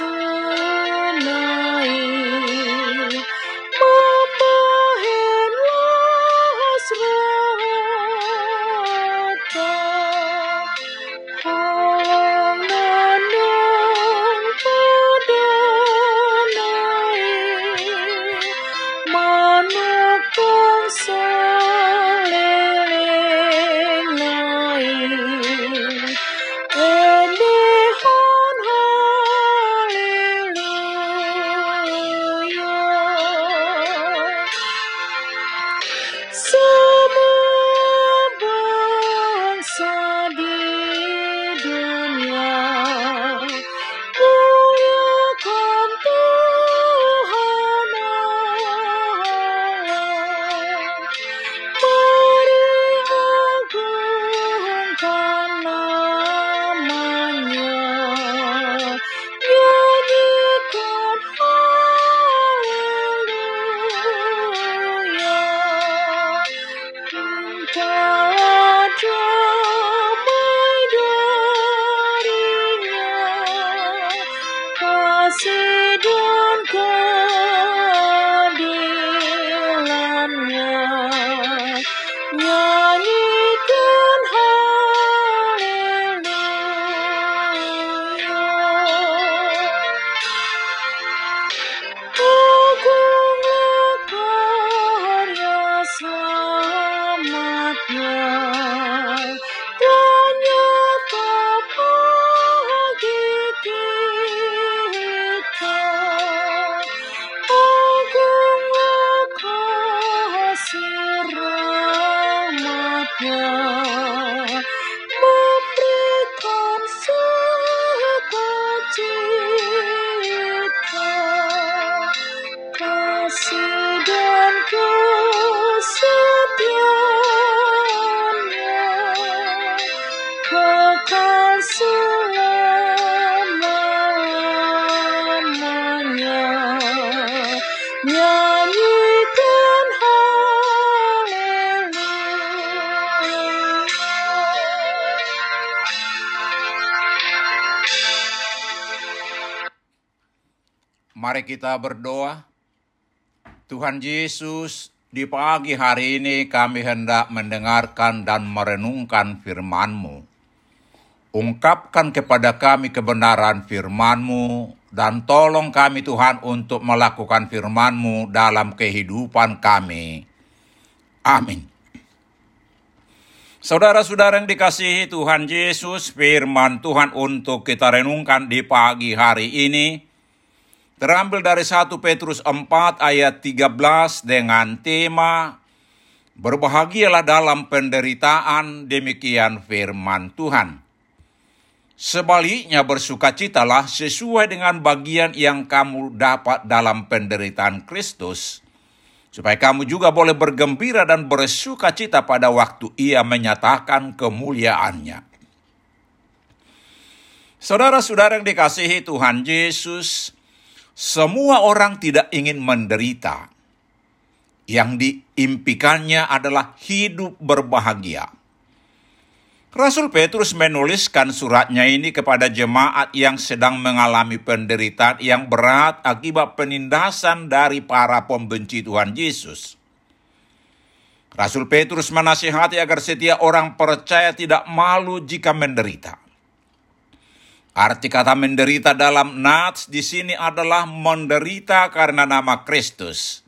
soul. Yeah. Mari kita berdoa. Tuhan Yesus, di pagi hari ini kami hendak mendengarkan dan merenungkan firman-Mu. Ungkapkan kepada kami kebenaran firman-Mu dan tolong kami Tuhan untuk melakukan firman-Mu dalam kehidupan kami. Amin. Saudara-saudara yang dikasihi Tuhan Yesus, firman Tuhan untuk kita renungkan di pagi hari ini terambil dari 1 Petrus 4 ayat 13 dengan tema Berbahagialah dalam penderitaan, demikian firman Tuhan. Sebaliknya bersukacitalah sesuai dengan bagian yang kamu dapat dalam penderitaan Kristus, supaya kamu juga boleh bergembira dan bersukacita pada waktu ia menyatakan kemuliaannya. Saudara-saudara yang dikasihi Tuhan Yesus, semua orang tidak ingin menderita. Yang diimpikannya adalah hidup berbahagia. Rasul Petrus menuliskan suratnya ini kepada jemaat yang sedang mengalami penderitaan yang berat akibat penindasan dari para pembenci Tuhan Yesus. Rasul Petrus menasihati agar setiap orang percaya tidak malu jika menderita. Arti kata menderita dalam Nats di sini adalah menderita karena nama Kristus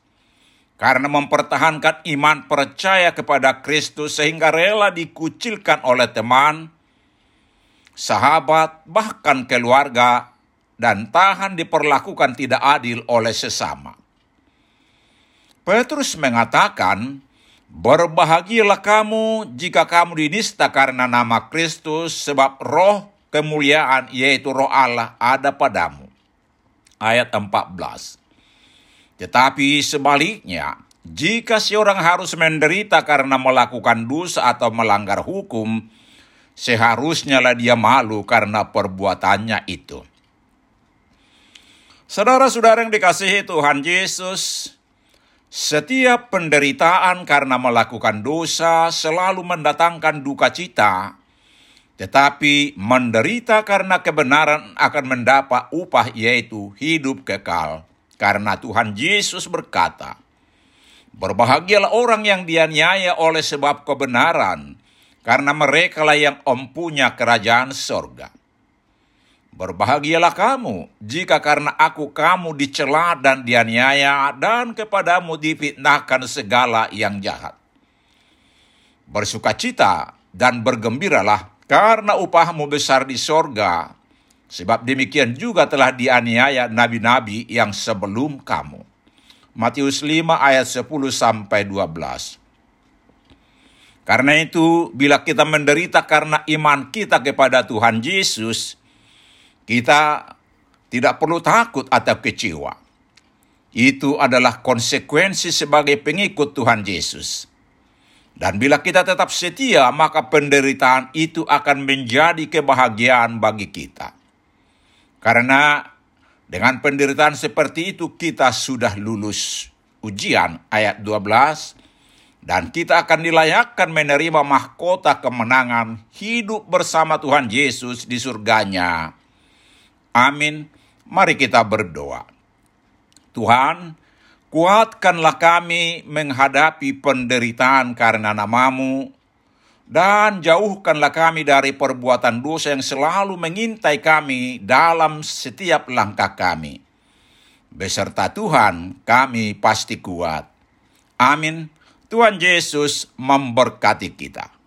karena mempertahankan iman percaya kepada Kristus sehingga rela dikucilkan oleh teman, sahabat, bahkan keluarga, dan tahan diperlakukan tidak adil oleh sesama. Petrus mengatakan, Berbahagialah kamu jika kamu dinista karena nama Kristus sebab roh kemuliaan yaitu roh Allah ada padamu. Ayat 14. Tetapi sebaliknya, jika seorang harus menderita karena melakukan dosa atau melanggar hukum, seharusnya lah dia malu karena perbuatannya itu. Saudara-saudara yang dikasihi Tuhan Yesus, setiap penderitaan karena melakukan dosa selalu mendatangkan duka cita, tetapi menderita karena kebenaran akan mendapat upah yaitu hidup kekal. Karena Tuhan Yesus berkata, Berbahagialah orang yang dianiaya oleh sebab kebenaran, karena mereka lah yang empunya kerajaan sorga. Berbahagialah kamu jika karena aku kamu dicela dan dianiaya dan kepadamu difitnahkan segala yang jahat. Bersukacita dan bergembiralah karena upahmu besar di sorga, Sebab demikian juga telah dianiaya nabi-nabi yang sebelum kamu. Matius 5 ayat 10 sampai 12. Karena itu, bila kita menderita karena iman kita kepada Tuhan Yesus, kita tidak perlu takut atau kecewa. Itu adalah konsekuensi sebagai pengikut Tuhan Yesus. Dan bila kita tetap setia, maka penderitaan itu akan menjadi kebahagiaan bagi kita. Karena dengan penderitaan seperti itu kita sudah lulus ujian ayat 12 dan kita akan dilayakkan menerima mahkota kemenangan hidup bersama Tuhan Yesus di surganya. Amin. Mari kita berdoa. Tuhan, kuatkanlah kami menghadapi penderitaan karena namamu, dan jauhkanlah kami dari perbuatan dosa yang selalu mengintai kami dalam setiap langkah kami. Beserta Tuhan, kami pasti kuat. Amin. Tuhan Yesus memberkati kita.